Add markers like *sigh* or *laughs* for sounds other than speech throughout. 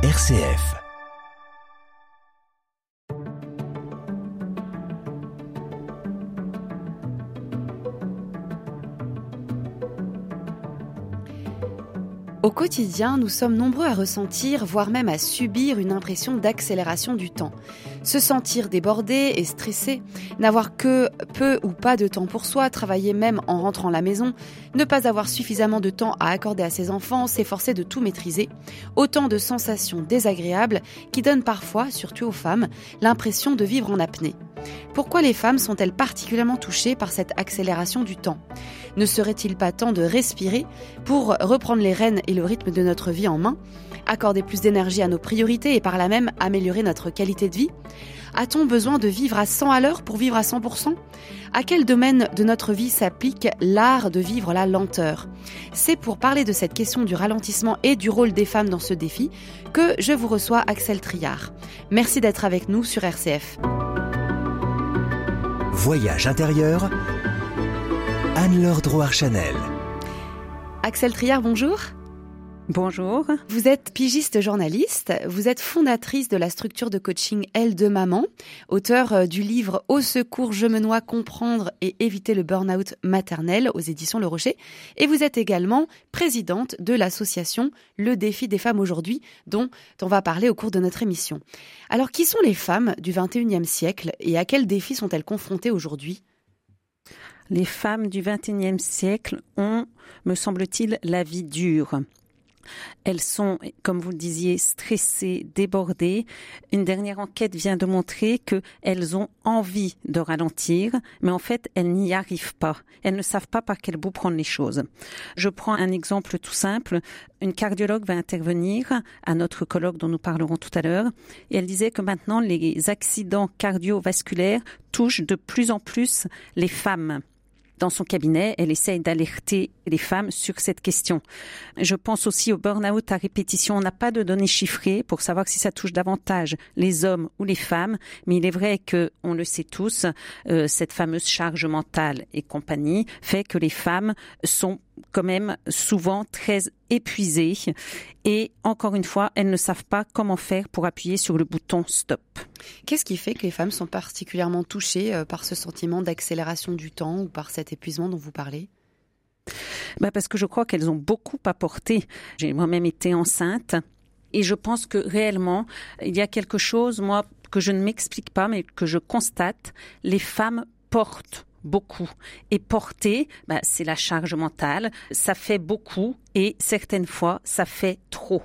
RCF. Au quotidien, nous sommes nombreux à ressentir, voire même à subir une impression d'accélération du temps. Se sentir débordé et stressé, n'avoir que peu ou pas de temps pour soi, travailler même en rentrant à la maison, ne pas avoir suffisamment de temps à accorder à ses enfants, s'efforcer de tout maîtriser, autant de sensations désagréables qui donnent parfois, surtout aux femmes, l'impression de vivre en apnée. Pourquoi les femmes sont-elles particulièrement touchées par cette accélération du temps? Ne serait-il pas temps de respirer pour reprendre les rênes et le rythme de notre vie en main, accorder plus d'énergie à nos priorités et par là même améliorer notre qualité de vie? A-t-on besoin de vivre à 100 à l'heure pour vivre à 100% À quel domaine de notre vie s'applique l'art de vivre la lenteur? C'est pour parler de cette question du ralentissement et du rôle des femmes dans ce défi que je vous reçois Axel Triard. Merci d'être avec nous sur RCF. Voyage intérieur, Anne-Laure Drouard-Chanel. Axel Triard, bonjour. Bonjour. Vous êtes pigiste journaliste, vous êtes fondatrice de la structure de coaching Elle de Maman, auteur euh, du livre Au secours, je me noie, comprendre et éviter le burn-out maternel aux éditions Le Rocher, et vous êtes également présidente de l'association Le défi des femmes aujourd'hui, dont on va parler au cours de notre émission. Alors, qui sont les femmes du 21e siècle et à quels défis sont-elles confrontées aujourd'hui? Les femmes du 21e siècle ont, me semble-t-il, la vie dure. Elles sont, comme vous le disiez, stressées, débordées. Une dernière enquête vient de montrer qu'elles ont envie de ralentir, mais en fait, elles n'y arrivent pas. Elles ne savent pas par quel bout prendre les choses. Je prends un exemple tout simple. Une cardiologue va intervenir à notre colloque dont nous parlerons tout à l'heure, et elle disait que maintenant les accidents cardiovasculaires touchent de plus en plus les femmes dans son cabinet, elle essaye d'alerter les femmes sur cette question. Je pense aussi au burn-out à répétition. On n'a pas de données chiffrées pour savoir si ça touche davantage les hommes ou les femmes, mais il est vrai que, on le sait tous, euh, cette fameuse charge mentale et compagnie fait que les femmes sont quand même souvent très épuisées et encore une fois, elles ne savent pas comment faire pour appuyer sur le bouton stop. Qu'est-ce qui fait que les femmes sont particulièrement touchées euh, par ce sentiment d'accélération du temps ou par cet épuisement dont vous parlez? Bah Parce que je crois qu'elles ont beaucoup apporté. J'ai moi-même été enceinte et je pense que réellement, il y a quelque chose, moi, que je ne m'explique pas, mais que je constate, les femmes portent beaucoup. Et porter, bah, c'est la charge mentale. Ça fait beaucoup et certaines fois, ça fait trop.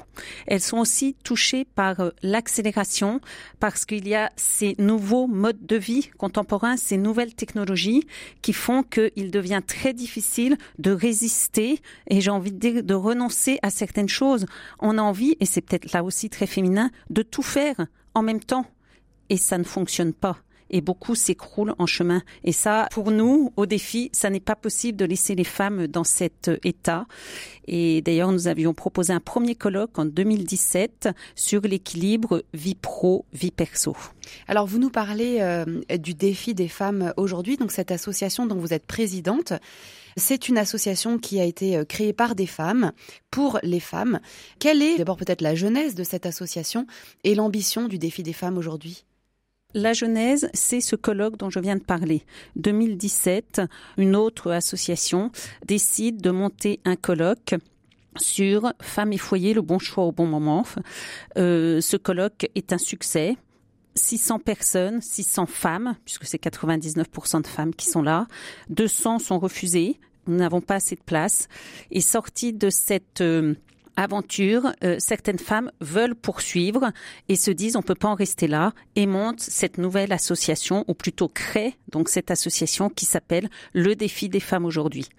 Elles sont aussi touchées par euh, l'accélération parce qu'il y a ces nouveaux modes de vie contemporains, ces nouvelles technologies qui font qu'il devient très difficile de résister et j'ai envie de dire de renoncer à certaines choses. On a envie, et c'est peut-être là aussi très féminin, de tout faire en même temps. Et ça ne fonctionne pas et beaucoup s'écroulent en chemin. Et ça, pour nous, au défi, ça n'est pas possible de laisser les femmes dans cet état. Et d'ailleurs, nous avions proposé un premier colloque en 2017 sur l'équilibre vie pro, vie perso. Alors, vous nous parlez euh, du défi des femmes aujourd'hui, donc cette association dont vous êtes présidente. C'est une association qui a été euh, créée par des femmes, pour les femmes. Quelle est d'abord peut-être la genèse de cette association et l'ambition du défi des femmes aujourd'hui? La genèse, c'est ce colloque dont je viens de parler. 2017, une autre association décide de monter un colloque sur femmes et foyer, le bon choix au bon moment. Euh, ce colloque est un succès. 600 personnes, 600 femmes, puisque c'est 99% de femmes qui sont là. 200 sont refusées. Nous n'avons pas assez de place. Et sorti de cette euh, aventure, euh, certaines femmes veulent poursuivre et se disent on peut pas en rester là et montent cette nouvelle association ou plutôt créent donc cette association qui s'appelle Le défi des femmes aujourd'hui.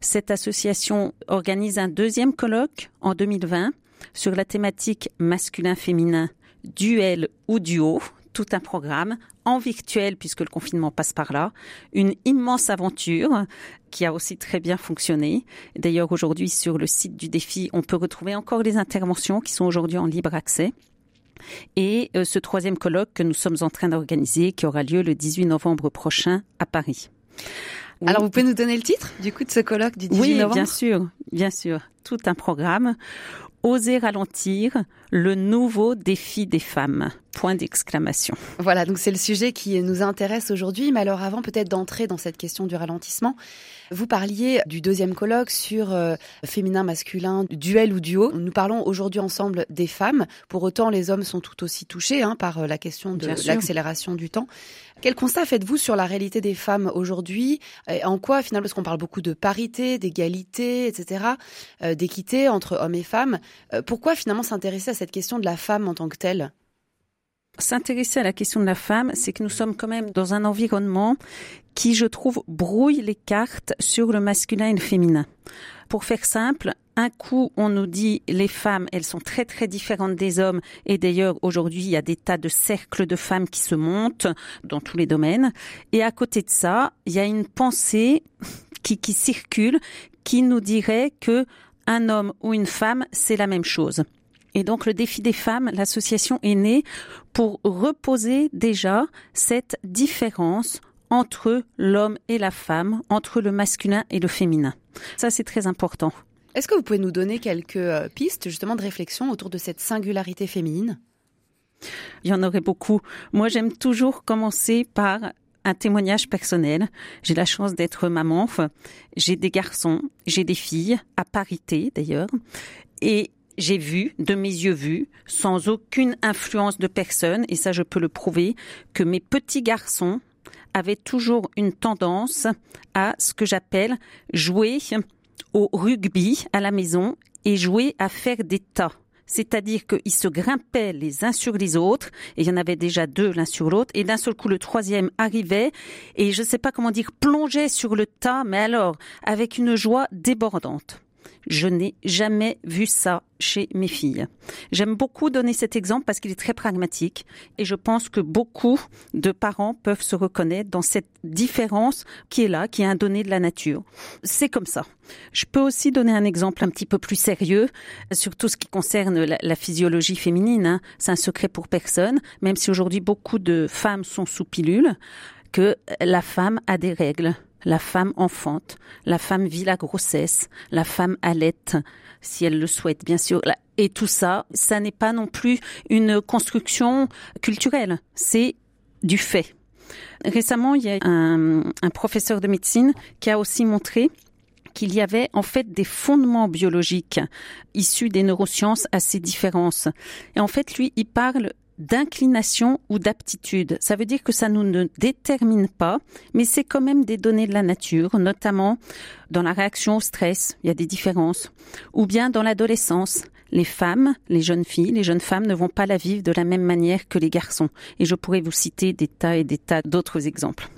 Cette association organise un deuxième colloque en 2020 sur la thématique masculin-féminin duel ou duo, tout un programme en virtuel puisque le confinement passe par là, une immense aventure qui a aussi très bien fonctionné. D'ailleurs, aujourd'hui, sur le site du défi, on peut retrouver encore les interventions qui sont aujourd'hui en libre accès. Et euh, ce troisième colloque que nous sommes en train d'organiser, qui aura lieu le 18 novembre prochain à Paris. Alors, vous pouvez nous donner le titre, du coup, de ce colloque du 18 oui, novembre bien sûr, bien sûr. Tout un programme Oser ralentir, le nouveau défi des femmes. Point d'exclamation. Voilà, donc c'est le sujet qui nous intéresse aujourd'hui. Mais alors avant peut-être d'entrer dans cette question du ralentissement, vous parliez du deuxième colloque sur euh, féminin, masculin, duel ou duo. Nous parlons aujourd'hui ensemble des femmes. Pour autant, les hommes sont tout aussi touchés hein, par euh, la question de l'accélération du temps. Quel constat faites-vous sur la réalité des femmes aujourd'hui? En quoi, finalement, parce qu'on parle beaucoup de parité, d'égalité, etc., euh, d'équité entre hommes et femmes, pourquoi finalement s'intéresser à cette question de la femme en tant que telle? S'intéresser à la question de la femme, c'est que nous sommes quand même dans un environnement qui, je trouve, brouille les cartes sur le masculin et le féminin. Pour faire simple, un coup, on nous dit les femmes, elles sont très très différentes des hommes. Et d'ailleurs, aujourd'hui, il y a des tas de cercles de femmes qui se montent dans tous les domaines. Et à côté de ça, il y a une pensée qui, qui circule qui nous dirait que un homme ou une femme, c'est la même chose. Et donc le défi des femmes, l'association est née pour reposer déjà cette différence entre l'homme et la femme, entre le masculin et le féminin. Ça, c'est très important. Est-ce que vous pouvez nous donner quelques euh, pistes justement de réflexion autour de cette singularité féminine? Il y en aurait beaucoup. Moi, j'aime toujours commencer par un témoignage personnel. J'ai la chance d'être maman. J'ai des garçons, j'ai des filles, à parité d'ailleurs. Et j'ai vu, de mes yeux vus, sans aucune influence de personne, et ça je peux le prouver, que mes petits garçons avaient toujours une tendance à ce que j'appelle jouer au rugby à la maison et jouer à faire des tas. C'est-à-dire qu'ils se grimpaient les uns sur les autres, et il y en avait déjà deux l'un sur l'autre, et d'un seul coup le troisième arrivait, et je ne sais pas comment dire, plongeait sur le tas, mais alors avec une joie débordante. Je n'ai jamais vu ça chez mes filles. J'aime beaucoup donner cet exemple parce qu'il est très pragmatique et je pense que beaucoup de parents peuvent se reconnaître dans cette différence qui est là, qui est un donné de la nature. C'est comme ça. Je peux aussi donner un exemple un petit peu plus sérieux sur tout ce qui concerne la, physiologie féminine. Hein. C'est un secret pour personne, même si aujourd'hui beaucoup de femmes sont sous pilule, que la femme a des règles la femme enfante, la femme vit la grossesse, la femme allaite, si elle le souhaite, bien sûr. Et tout ça, ça n'est pas non plus une construction culturelle, c'est du fait. Récemment, il y a un, un professeur de médecine qui a aussi montré qu'il y avait en fait des fondements biologiques issus des neurosciences à ces différences. Et en fait, lui, il parle d'inclination ou d'aptitude. Ça veut dire que ça nous ne détermine pas, mais c'est quand même des données de la nature, notamment dans la réaction au stress, il y a des différences, ou bien dans l'adolescence. Les femmes, les jeunes filles, les jeunes femmes ne vont pas la vivre de la même manière que les garçons. Et je pourrais vous citer des tas et des tas d'autres exemples.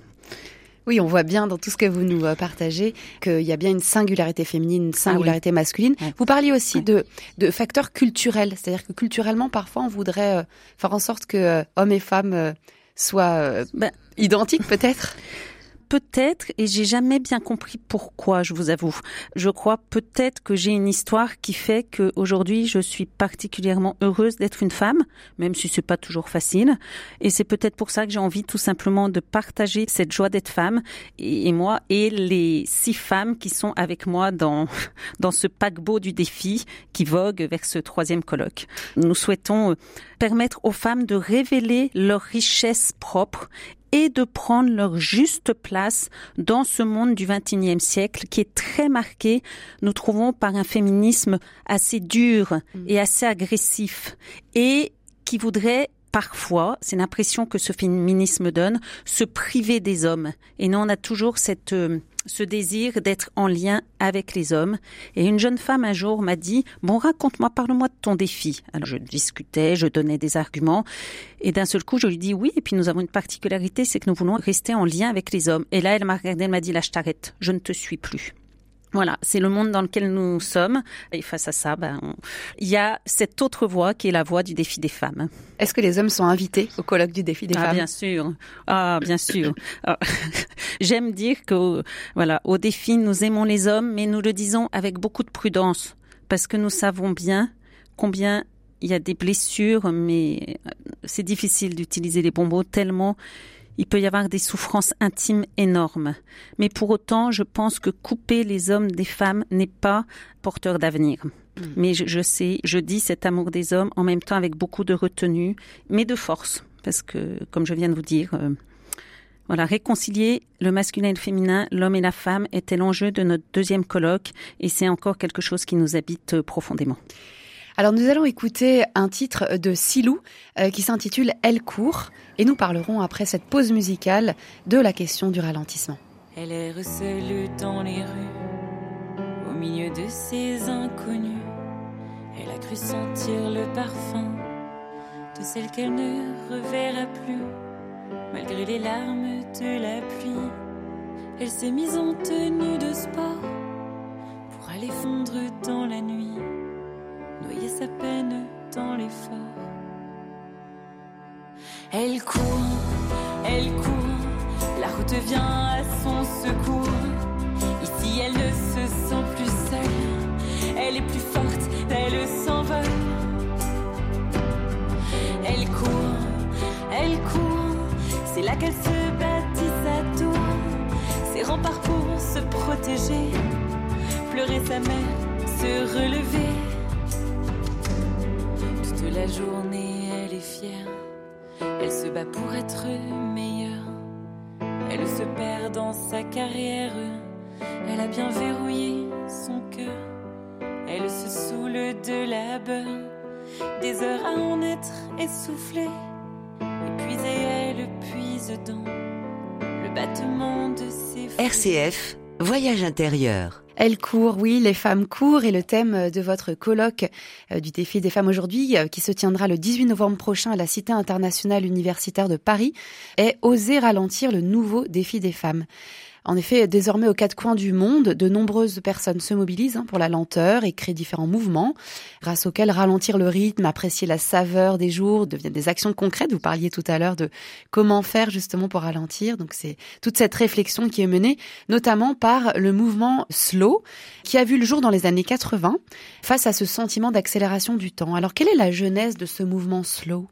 Oui, on voit bien dans tout ce que vous nous euh, partagez qu'il y a bien une singularité féminine, une ah singularité masculine. Vous parliez aussi de, de facteurs culturels, c'est-à-dire que culturellement, parfois, on voudrait euh, faire en sorte que euh, hommes et femmes soient ben, identiques, peut-être? *laughs* peut-être, et j'ai jamais bien compris pourquoi, je vous avoue. Je crois peut-être que j'ai une histoire qui fait que aujourd'hui je suis particulièrement heureuse d'être une femme, même si c'est pas toujours facile. Et c'est peut-être pour ça que j'ai envie tout simplement de partager cette joie d'être femme et, moi et les six femmes qui sont avec moi dans *laughs* dans ce paquebot du défi qui vogue vers ce troisième colloque. Nous souhaitons euh, permettre aux femmes de révéler leur richesse propre et de prendre leur juste place dans ce monde du XXIe siècle qui est très marqué, nous trouvons, par un féminisme assez dur mm. et assez agressif et qui voudrait parfois, c'est l'impression que ce féminisme donne, se priver des hommes. Et nous, on a toujours cette euh, ce désir d'être en lien avec les hommes. Et une jeune femme un jour m'a dit, bon, raconte-moi, parle-moi de ton défi. Alors je discutais, je donnais des arguments. Et d'un seul coup, je lui dis oui. Et puis nous avons une particularité, c'est que nous voulons rester en lien avec les hommes. Et là, elle m'a regardé, elle m'a dit, là, je t'arrête, je ne te suis plus. Voilà, c'est le monde dans lequel nous sommes. Et face à ça, ben, il y a cette autre voie qui est la voie du défi des femmes. Est-ce que les hommes sont invités au colloque du défi des ah, femmes Bien sûr. Ah, bien sûr. *laughs* Ah, *laughs* j'aime dire que, voilà, au défi, nous aimons les hommes, mais nous le disons avec beaucoup de prudence, parce que nous savons bien combien il y a des blessures, mais c'est difficile d'utiliser les bons mots tellement il peut y avoir des souffrances intimes énormes. Mais pour autant, je pense que couper les hommes des femmes n'est pas porteur d'avenir. Mm. Mais je, sais, je dis cet amour des hommes en même temps avec beaucoup de retenue, mais de force, parce que, comme je viens de vous dire, euh, voilà, réconcilier le masculin et le féminin, l'homme et la femme était l'enjeu de notre deuxième colloque, et c'est encore quelque chose qui nous habite euh, profondément. Alors nous allons écouter un titre de Silou euh, qui s'intitule Elle court et nous parlerons après cette pause musicale de la question du ralentissement. Elle est seule dans les rues, au milieu de ces inconnus. Elle a cru sentir le parfum de celle qu'elle ne reverra plus, malgré les larmes de la pluie. Elle s'est mise en tenue de sport pour aller fondre dans la nuit noyer sa peine dans l'effort. Elle court, elle court, la route vient à son secours. Ici, elle ne se sent plus seule, elle est plus forte, elle s'envole. Elle court, elle court, c'est là qu'elle se bâtit sa tour, ses remparts pour se protéger, pleurer sa mère, se relever la journée, elle est fière. Elle se bat pour être meilleure. Elle se perd dans sa carrière. Elle a bien verrouillé son cœur. Elle se saoule de labeur. Des heures à en être essoufflée. Épuisée, elle puise dans le battement de ses. RCF, voyage intérieur. Elle court, oui, les femmes courent et le thème de votre colloque euh, du défi des femmes aujourd'hui, euh, qui se tiendra le 18 novembre prochain à la Cité internationale universitaire de Paris, est Oser ralentir le nouveau défi des femmes. En effet, désormais aux quatre coins du monde, de nombreuses personnes se mobilisent hein, pour la lenteur et créent différents mouvements, grâce auxquels ralentir le rythme, apprécier la saveur des jours deviennent des actions concrètes. Vous parliez tout à l'heure de comment faire justement pour ralentir. Donc c'est toute cette réflexion qui est menée notamment par le mouvement slow, qui a vu le jour dans les années 80 face à ce sentiment d'accélération du temps. Alors quelle est la genèse de ce mouvement slow?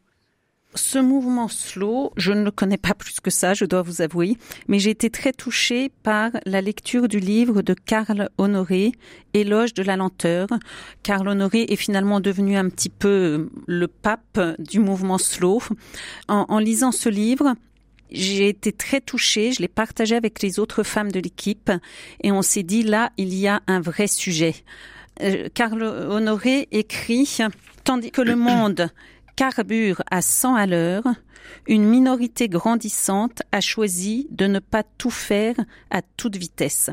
Ce mouvement slow, je ne le connais pas plus que ça, je dois vous avouer, mais j'ai été très touchée par la lecture du livre de Karl Honoré, Éloge de la lenteur. Karl Honoré est finalement devenu un petit peu le pape du mouvement slow. En, en lisant ce livre, j'ai été très touchée, je l'ai partagé avec les autres femmes de l'équipe et on s'est dit là, il y a un vrai sujet. Euh, Karl Honoré écrit, tandis que le *clears throat* monde carbure à 100 à l'heure, une minorité grandissante a choisi de ne pas tout faire à toute vitesse.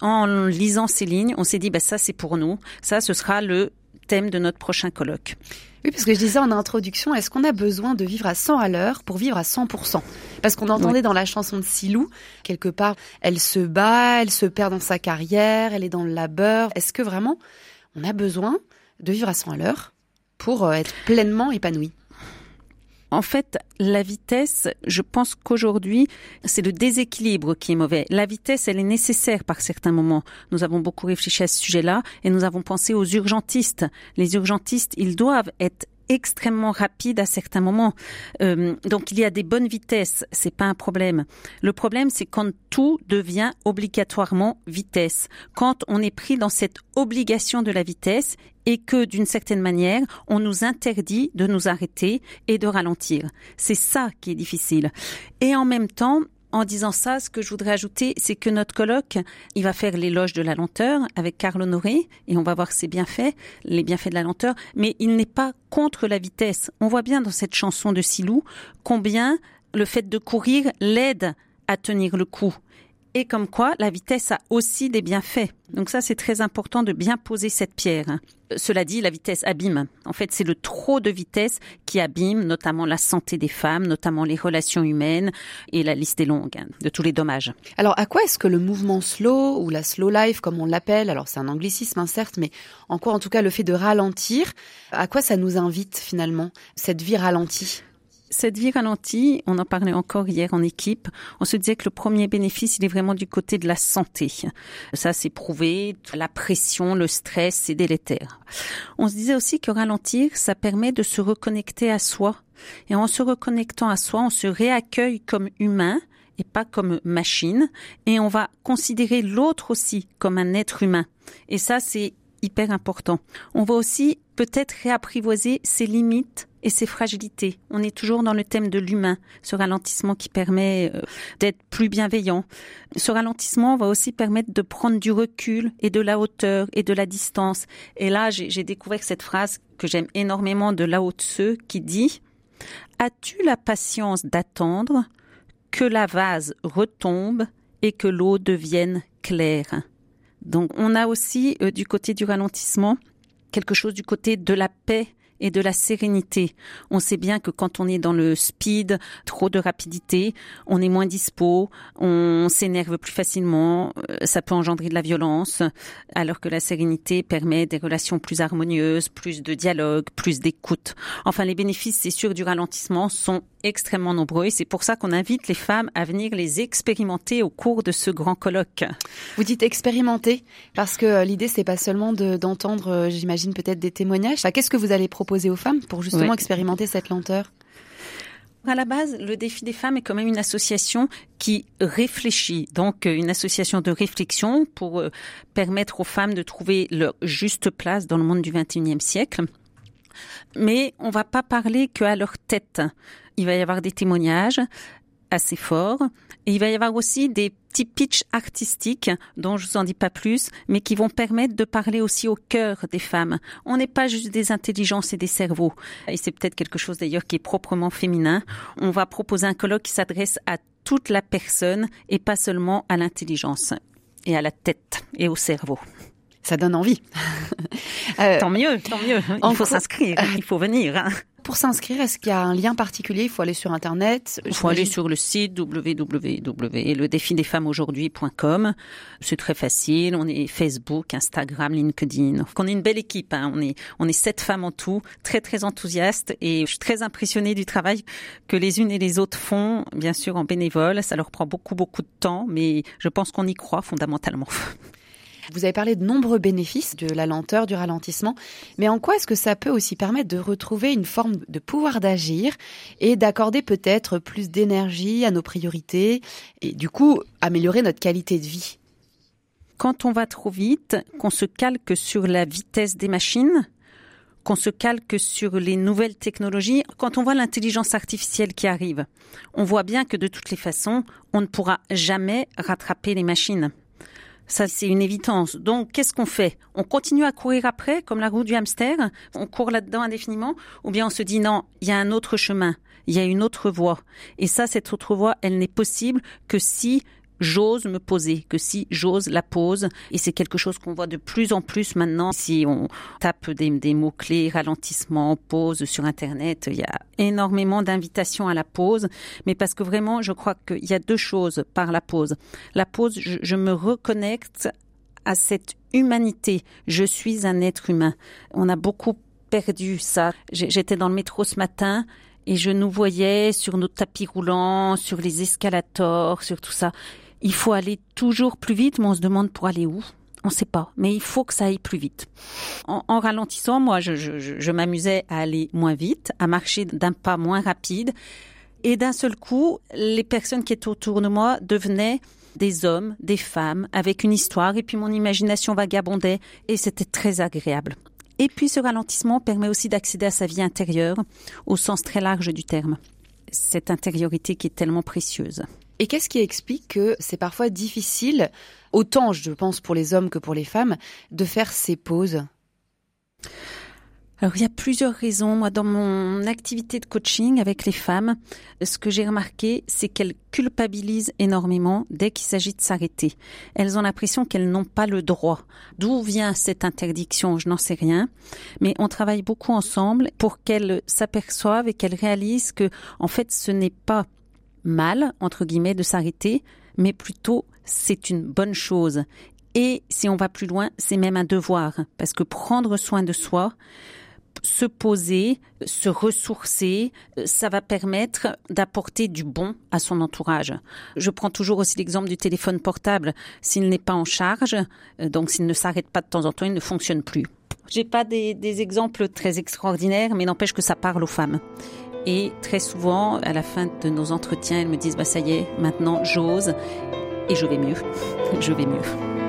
En lisant ces lignes, on s'est dit, bah, ça c'est pour nous, ça ce sera le thème de notre prochain colloque. Oui, parce que je disais en introduction, est-ce qu'on a besoin de vivre à 100 à l'heure pour vivre à 100% Parce qu'on entendait dans la chanson de Silou, quelque part, elle se bat, elle se perd dans sa carrière, elle est dans le labeur. Est-ce que vraiment on a besoin de vivre à 100 à l'heure? Pour euh, être pleinement épanoui en fait, la vitesse, je pense qu'aujourd'hui, c'est le déséquilibre qui est mauvais. La vitesse, elle est nécessaire par certains moments. Nous avons beaucoup réfléchi à ce sujet-là et nous avons pensé aux urgentistes. Les urgentistes, ils doivent être extrêmement rapide à certains moments. Euh, donc il y a des bonnes vitesses, c'est pas un problème. Le problème c'est quand tout devient obligatoirement vitesse. Quand on est pris dans cette obligation de la vitesse et que d'une certaine manière, on nous interdit de nous arrêter et de ralentir. C'est ça qui est difficile. Et en même temps, en disant ça, ce que je voudrais ajouter, c'est que notre colloque, il va faire l'éloge de la lenteur avec Carl Honoré, et on va voir ses bienfaits, les bienfaits de la lenteur, mais il n'est pas contre la vitesse. On voit bien dans cette chanson de Silou combien le fait de courir l'aide à tenir le coup et comme quoi la vitesse a aussi des bienfaits. Donc ça, c'est très important de bien poser cette pierre. Cela dit, la vitesse abîme. En fait, c'est le trop de vitesse qui abîme notamment la santé des femmes, notamment les relations humaines, et la liste est longue hein, de tous les dommages. Alors, à quoi est-ce que le mouvement slow ou la slow life, comme on l'appelle, alors c'est un anglicisme hein, certes, mais en quoi, en tout cas, le fait de ralentir, à quoi ça nous invite finalement cette vie ralentie? Cette vie ralentie, on en parlait encore hier en équipe, on se disait que le premier bénéfice, il est vraiment du côté de la santé. Ça, c'est prouvé, la pression, le stress, c'est délétère. On se disait aussi que ralentir, ça permet de se reconnecter à soi. Et en se reconnectant à soi, on se réaccueille comme humain et pas comme machine. Et on va considérer l'autre aussi comme un être humain. Et ça, c'est hyper important. On va aussi peut-être réapprivoiser ses limites et ses fragilités. On est toujours dans le thème de l'humain, ce ralentissement qui permet euh, d'être plus bienveillant. Ce ralentissement va aussi permettre de prendre du recul et de la hauteur et de la distance. Et là, j'ai découvert cette phrase que j'aime énormément de Lao Tse qui dit As-tu la patience d'attendre que la vase retombe et que l'eau devienne claire? Donc on a aussi euh, du côté du ralentissement quelque chose du côté de la paix et de la sérénité. On sait bien que quand on est dans le speed, trop de rapidité, on est moins dispo, on s'énerve plus facilement, euh, ça peut engendrer de la violence, alors que la sérénité permet des relations plus harmonieuses, plus de dialogue, plus d'écoute. Enfin, les bénéfices, c'est sûr, du ralentissement sont extrêmement nombreux et c'est pour ça qu'on invite les femmes à venir les expérimenter au cours de ce grand colloque. Vous dites expérimenter parce que euh, l'idée c'est pas seulement d'entendre, euh, j'imagine peut-être des témoignages. Qu'est-ce que vous allez proposer aux femmes pour justement expérimenter cette lenteur? À la base, le défi des femmes est quand même une association qui réfléchit, donc euh, une association de réflexion pour permettre aux femmes de trouver leur juste place dans le monde du 21e siècle. Mais on va pas parler qu'à leur tête il va y avoir des témoignages assez forts. Et il va y avoir aussi des petits pitchs artistiques dont je vous en dis pas plus, mais qui vont permettre de parler aussi au cœur des femmes. On n'est pas juste des intelligences et des cerveaux. Et c'est peut-être quelque chose d'ailleurs qui est proprement féminin. On va proposer un colloque qui s'adresse à toute la personne et pas seulement à l'intelligence et à la tête et au cerveau. Ça donne envie. *laughs* tant mieux, tant mieux. Il faut s'inscrire, il faut venir. Hein. Pour s'inscrire, est-ce qu'il y a un lien particulier? Il faut aller sur Internet Il faut aller sur le site www.ledéfidesfemmesaujourd'hui.com. C'est très facile. On est Facebook, Instagram, LinkedIn. On est une belle équipe. Hein. On est on est sept femmes en tout, très très enthousiastes et je suis très impressionnée du travail que les unes et les autres font, bien sûr en bénévole. Ça leur prend beaucoup beaucoup de temps, mais je pense qu'on y croit fondamentalement. *laughs* Vous avez parlé de nombreux bénéfices de la lenteur, du ralentissement, mais en quoi est-ce que ça peut aussi permettre de retrouver une forme de pouvoir d'agir et d'accorder peut-être plus d'énergie à nos priorités et du coup améliorer notre qualité de vie? Quand on va trop vite, qu'on se calque sur la vitesse des machines, qu'on se calque sur les nouvelles technologies. Quand on voit l'intelligence artificielle qui arrive, on voit bien que de toutes les façons, on ne pourra jamais rattraper les machines. Ça, c'est une évidence. Donc, qu'est-ce qu'on fait? On continue à courir après, comme la roue du hamster? On court là-dedans indéfiniment? Ou bien on se dit non, il y a un autre chemin, il y a une autre voie. Et ça, cette autre voie, elle n'est possible que si j'ose me poser, que si j'ose la pose, et c'est quelque chose qu'on voit de plus en plus maintenant, si on tape des, mots-clés, ralentissement, pause sur Internet, il y a énormément d'invitations à la pause, mais parce que vraiment, je crois qu'il y a deux choses par la pause. La pause, je, je me reconnecte à cette humanité. Je suis un être humain. On a beaucoup perdu ça. J'étais dans le métro ce matin et je nous voyais sur nos tapis roulants, sur les escalators, sur tout ça il faut aller toujours plus vite, mais on se demande pour aller où. On ne sait pas, mais il faut que ça aille plus vite. En, ralentissant, moi, je, je m'amusais à aller moins vite, à marcher d'un pas moins rapide. Et d'un seul coup, les personnes qui étaient autour de moi devenaient des hommes, des femmes, avec une histoire, et puis mon imagination vagabondait, et c'était très agréable. Et puis ce ralentissement permet aussi d'accéder à sa vie intérieure, au sens très large du terme. Cette intériorité qui est tellement précieuse. Et qu'est-ce qui explique que c'est parfois difficile, autant je pense pour les hommes que pour les femmes, de faire ces pauses? Alors il y a plusieurs raisons. Moi, dans mon activité de coaching avec les femmes, ce que j'ai remarqué, c'est qu'elles culpabilisent énormément dès qu'il s'agit de s'arrêter. Elles ont l'impression qu'elles n'ont pas le droit. D'où vient cette interdiction? Je n'en sais rien. Mais on travaille beaucoup ensemble pour qu'elles s'aperçoivent et qu'elles réalisent que, en fait, ce n'est pas mal, entre guillemets, de s'arrêter, mais plutôt c'est une bonne chose. Et si on va plus loin, c'est même un devoir, parce que prendre soin de soi, se poser, se ressourcer, ça va permettre d'apporter du bon à son entourage. Je prends toujours aussi l'exemple du téléphone portable. S'il n'est pas en charge, euh, donc s'il ne s'arrête pas de temps en temps, il ne fonctionne plus. J'ai pas des, des exemples très extraordinaires, mais n'empêche que ça parle aux femmes. Et très souvent, à la fin de nos entretiens, elles me disent, bah, ça y est, maintenant j'ose et je vais mieux. je vais mieux.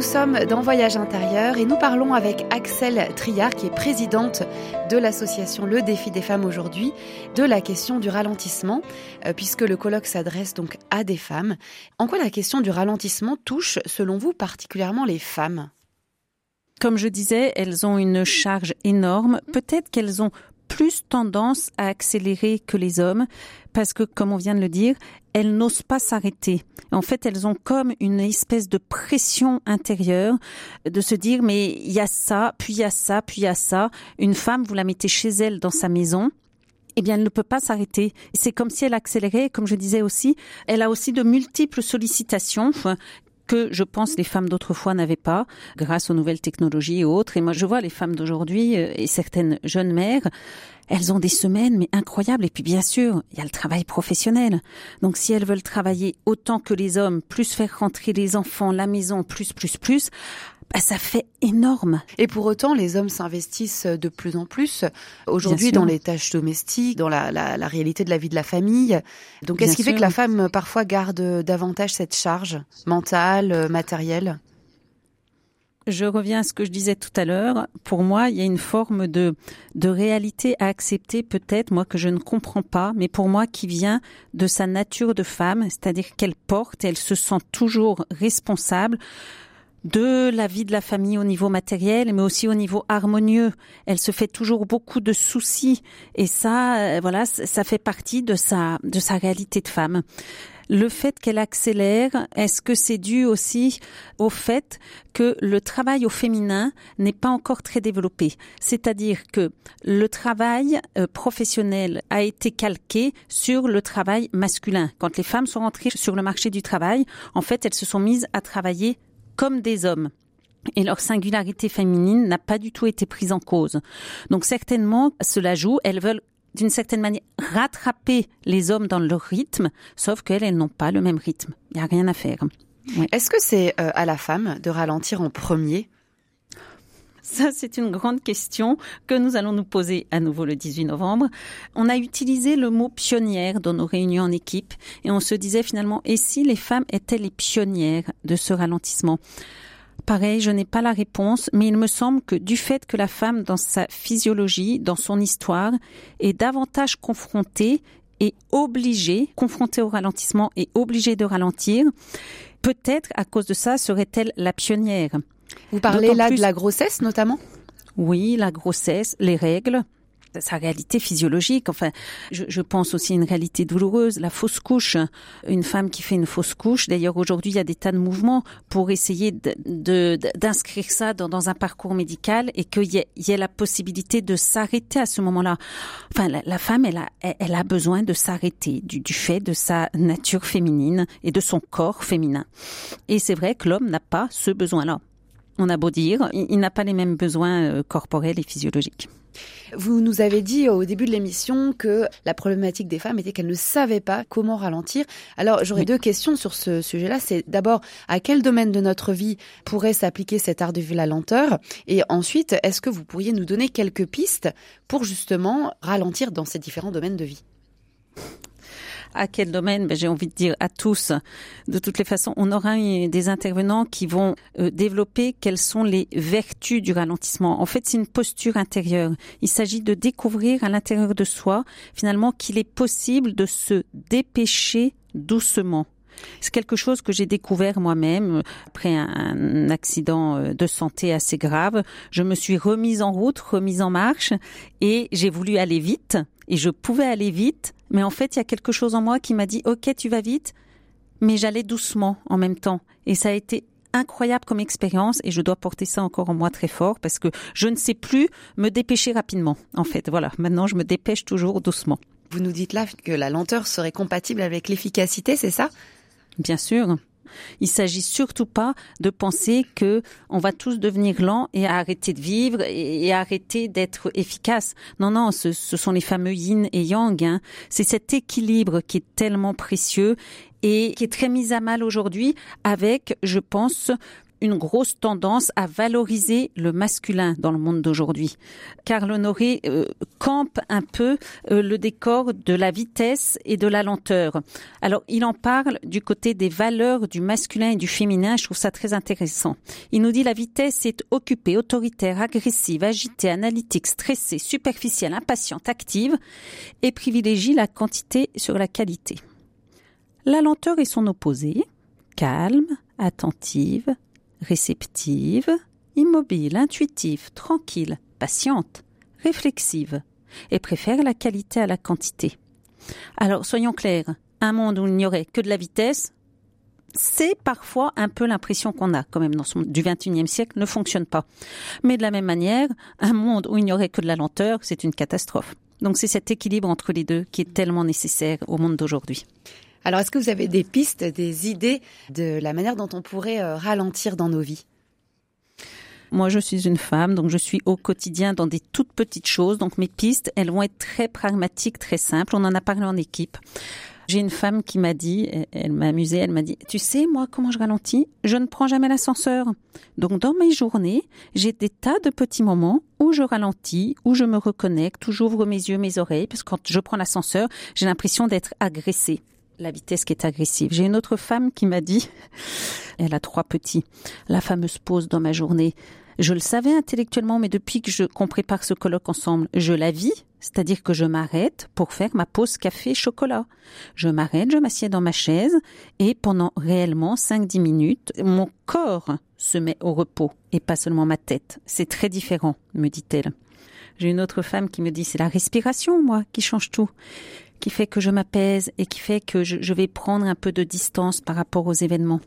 Nous sommes dans Voyage intérieur et nous parlons avec Axel Triard, qui est présidente de l'association Le Défi des femmes aujourd'hui, de la question du ralentissement, euh, puisque le colloque s'adresse donc à des femmes. En quoi la question du ralentissement touche, selon vous, particulièrement les femmes? Comme je disais, elles ont une charge énorme. Peut-être qu'elles ont plus tendance à accélérer que les hommes parce que, comme on vient de le dire, elles n'osent pas s'arrêter. En fait, elles ont comme une espèce de pression intérieure de se dire, mais il y a ça, puis il y a ça, puis il y a ça. Une femme, vous la mettez chez elle dans sa maison, eh bien, elle ne peut pas s'arrêter. C'est comme si elle accélérait, comme je disais aussi, elle a aussi de multiples sollicitations que je pense les femmes d'autrefois n'avaient pas grâce aux nouvelles technologies et autres. Et moi, je vois les femmes d'aujourd'hui euh, et certaines jeunes mères, elles ont des semaines mais incroyables. Et puis bien sûr, il y a le travail professionnel. Donc si elles veulent travailler autant que les hommes, plus faire rentrer les enfants, la maison, plus, plus, plus, bah, ça fait énorme. Et pour autant, les hommes s'investissent de plus en plus aujourd'hui dans les tâches domestiques, dans la, la, la, réalité de la vie de la famille. Donc, est-ce qui fait que la femme parfois garde davantage cette charge mentale, matérielle? Je reviens à ce que je disais tout à l'heure. Pour moi, il y a une forme de, de réalité à accepter, peut-être, moi, que je ne comprends pas, mais pour moi, qui vient de sa nature de femme, c'est-à-dire qu'elle porte, elle se sent toujours responsable de la vie de la famille au niveau matériel, mais aussi au niveau harmonieux. Elle se fait toujours beaucoup de soucis, et ça, euh, voilà, ça fait partie de sa de sa réalité de femme. Le fait qu'elle accélère, est-ce que c'est dû aussi au fait que le travail au féminin n'est pas encore très développé? C'est-à-dire que le travail euh, professionnel a été calqué sur le travail masculin. Quand les femmes sont rentrées sur le marché du travail, en fait, elles se sont mises à travailler comme des hommes. Et leur singularité féminine n'a pas du tout été prise en cause. Donc certainement, cela joue. Elles veulent d'une certaine manière rattraper les hommes dans leur rythme, sauf qu'elles, elles n'ont pas le même rythme. Il n'y a rien à faire. Est-ce que c'est euh, à la femme de ralentir en premier ça, c'est une grande question que nous allons nous poser à nouveau le 18 novembre. On a utilisé le mot pionnière dans nos réunions en équipe et on se disait finalement, et si les femmes étaient les pionnières de ce ralentissement? Pareil, je n'ai pas la réponse, mais il me semble que du fait que la femme, dans sa physiologie, dans son histoire, est davantage confrontée et obligée, confrontée au ralentissement et obligée de ralentir, peut-être à cause de ça serait-elle la pionnière. Vous parlez là de la grossesse notamment? Oui, la grossesse, les règles sa réalité physiologique. Enfin, je, je, pense aussi à une réalité douloureuse, la fausse couche. Une femme qui fait une fausse couche. D'ailleurs, aujourd'hui, il y a des tas de mouvements pour essayer d'inscrire de, ça dans, dans, un parcours médical et qu'il y, y, ait la possibilité de s'arrêter à ce moment-là. Enfin, la, la, femme, elle a, elle a besoin de s'arrêter du, du fait de sa nature féminine et de son corps féminin. Et c'est vrai que l'homme n'a pas ce besoin-là on a beau dire, il, n'a pas les mêmes besoins euh, corporels et physiologiques. Vous nous avez dit au début de l'émission que la problématique des femmes était qu'elles ne savaient pas comment ralentir. Alors j'aurais deux questions sur ce sujet-là. C'est d'abord à quel domaine de notre vie pourrait s'appliquer cet art de la lenteur? Et ensuite, est-ce que vous pourriez nous donner quelques pistes pour justement ralentir dans ces différents domaines de vie? À quel domaine ben, J'ai envie de dire à tous. De toutes les façons, on aura des intervenants qui vont euh, développer quelles sont les vertus du ralentissement. En fait, c'est une posture intérieure. Il s'agit de découvrir à l'intérieur de soi, finalement, qu'il est possible de se dépêcher doucement. C'est quelque chose que j'ai découvert moi-même après un, accident euh, de santé assez grave. Je me suis remise en route, remise en marche et j'ai voulu aller vite et je pouvais aller vite, mais en fait, il y a quelque chose en moi qui m'a dit "OK, tu vas vite", mais j'allais doucement en même temps et ça a été incroyable comme expérience et je dois porter ça encore en moi très fort parce que je ne sais plus me dépêcher rapidement. En fait, voilà, maintenant je me dépêche toujours doucement. Vous nous dites là que la lenteur serait compatible avec l'efficacité, c'est ça? Bien sûr. Il s'agit surtout pas de penser que on va tous devenir lents et arrêter de vivre et, arrêter d'être efficace. Non, non, ce, sont les fameux yin et yang. Hein. C'est cet équilibre qui est tellement précieux et qui est très mis à mal aujourd'hui avec, je pense, une grosse tendance à valoriser le masculin dans le monde d'aujourd'hui. Carl Honoré euh, campe un peu euh, le décor de la vitesse et de la lenteur. Alors, il en parle du côté des valeurs du masculin et du féminin. Je trouve ça très intéressant. Il nous dit la vitesse est occupée, autoritaire, agressive, agitée, analytique, stressée, superficielle, impatiente, active et privilégie la quantité sur la qualité. La lenteur est son opposé, calme, attentive, réceptive, immobile, intuitive, tranquille, patiente, réflexive, et préfère la qualité à la quantité. Alors soyons clairs, un monde où il n'y aurait que de la vitesse, c'est parfois un peu l'impression qu'on a quand même dans ce monde du XXIe siècle ne fonctionne pas. Mais de la même manière, un monde où il n'y aurait que de la lenteur, c'est une catastrophe. Donc c'est cet équilibre entre les deux qui est tellement nécessaire au monde d'aujourd'hui. Alors, est-ce que vous avez des pistes, des idées de la manière dont on pourrait euh, ralentir dans nos vies? Moi, je suis une femme, donc je suis au quotidien dans des toutes petites choses. Donc mes pistes, elles vont être très pragmatiques, très simples. On en a parlé en équipe. J'ai une femme qui m'a dit, elle m'a amusée, elle m'a dit, tu sais, moi, comment je ralentis? Je ne prends jamais l'ascenseur. Donc, dans mes journées, j'ai des tas de petits moments où je ralentis, où je me reconnecte, où j'ouvre mes yeux, mes oreilles, parce que quand je prends l'ascenseur, j'ai l'impression d'être agressée la vitesse qui est agressive. J'ai une autre femme qui m'a dit, *laughs* elle a trois petits, la fameuse pause dans ma journée. Je le savais intellectuellement, mais depuis que je, qu'on prépare ce colloque ensemble, je la vis, c'est-à-dire que je m'arrête pour faire ma pause café chocolat. Je m'arrête, je m'assieds dans ma chaise et pendant réellement 5-10 minutes, mon corps se met au repos et pas seulement ma tête. C'est très différent, me dit-elle. J'ai une autre femme qui me dit c'est la respiration, moi, qui change tout qui fait que je m'apaise et qui fait que je, vais prendre un peu de distance par rapport aux événements.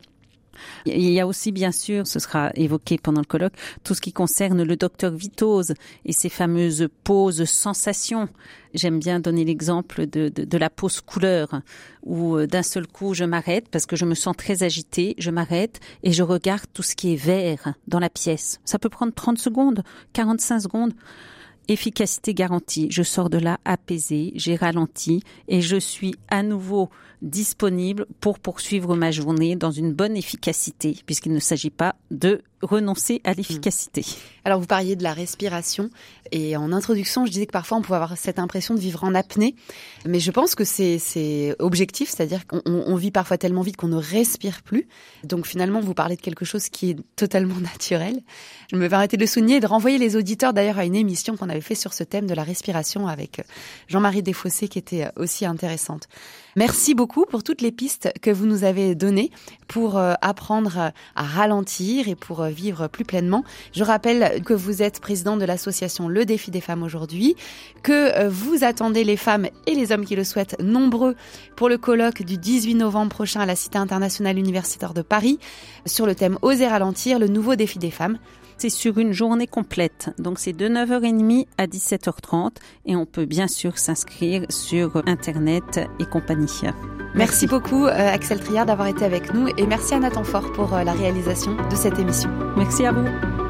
Il y a aussi, bien sûr, ce sera évoqué pendant le colloque, tout ce qui concerne le docteur Vitose et ses fameuses pauses sensations. J'aime bien donner l'exemple de, de, la pause couleur, où euh, d'un seul coup je m'arrête parce que je me sens très agitée, je m'arrête et je regarde tout ce qui est vert dans la pièce. Ça peut prendre 30 secondes, 45 secondes efficacité garantie. Je sors de là apaisée, j'ai ralenti et je suis à nouveau disponible pour poursuivre ma journée dans une bonne efficacité, puisqu'il ne s'agit pas de renoncer à l'efficacité. Mmh. Alors vous parliez de la respiration et en introduction, je disais que parfois on pouvait avoir cette impression de vivre en apnée, mais je pense que c'est objectif, c'est-à-dire qu'on vit parfois tellement vite qu'on ne respire plus. Donc finalement, vous parlez de quelque chose qui est totalement *laughs* naturel. Je me permettais de le souligner et de renvoyer les auditeurs d'ailleurs à une émission qu'on avait fait sur ce thème de la respiration avec Jean-Marie Desfossés qui était aussi intéressante. Merci beaucoup pour toutes les pistes que vous nous avez données pour euh, apprendre à ralentir et pour euh, vivre plus pleinement. Je rappelle que vous êtes président de l'association Le Défi des femmes aujourd'hui, que euh, vous attendez les femmes et les hommes qui le souhaitent nombreux pour le colloque du 18 novembre prochain à la Cité internationale universitaire de Paris sur le thème Oser ralentir, le nouveau défi des femmes. C'est sur une journée complète, donc c'est de 9h30 à 17h30 et on peut bien sûr s'inscrire sur Internet et compagnie. Merci, beaucoup euh, Axel Triard d'avoir été avec nous et merci à Nathan Fort pour euh, la réalisation de cette émission. Merci à vous.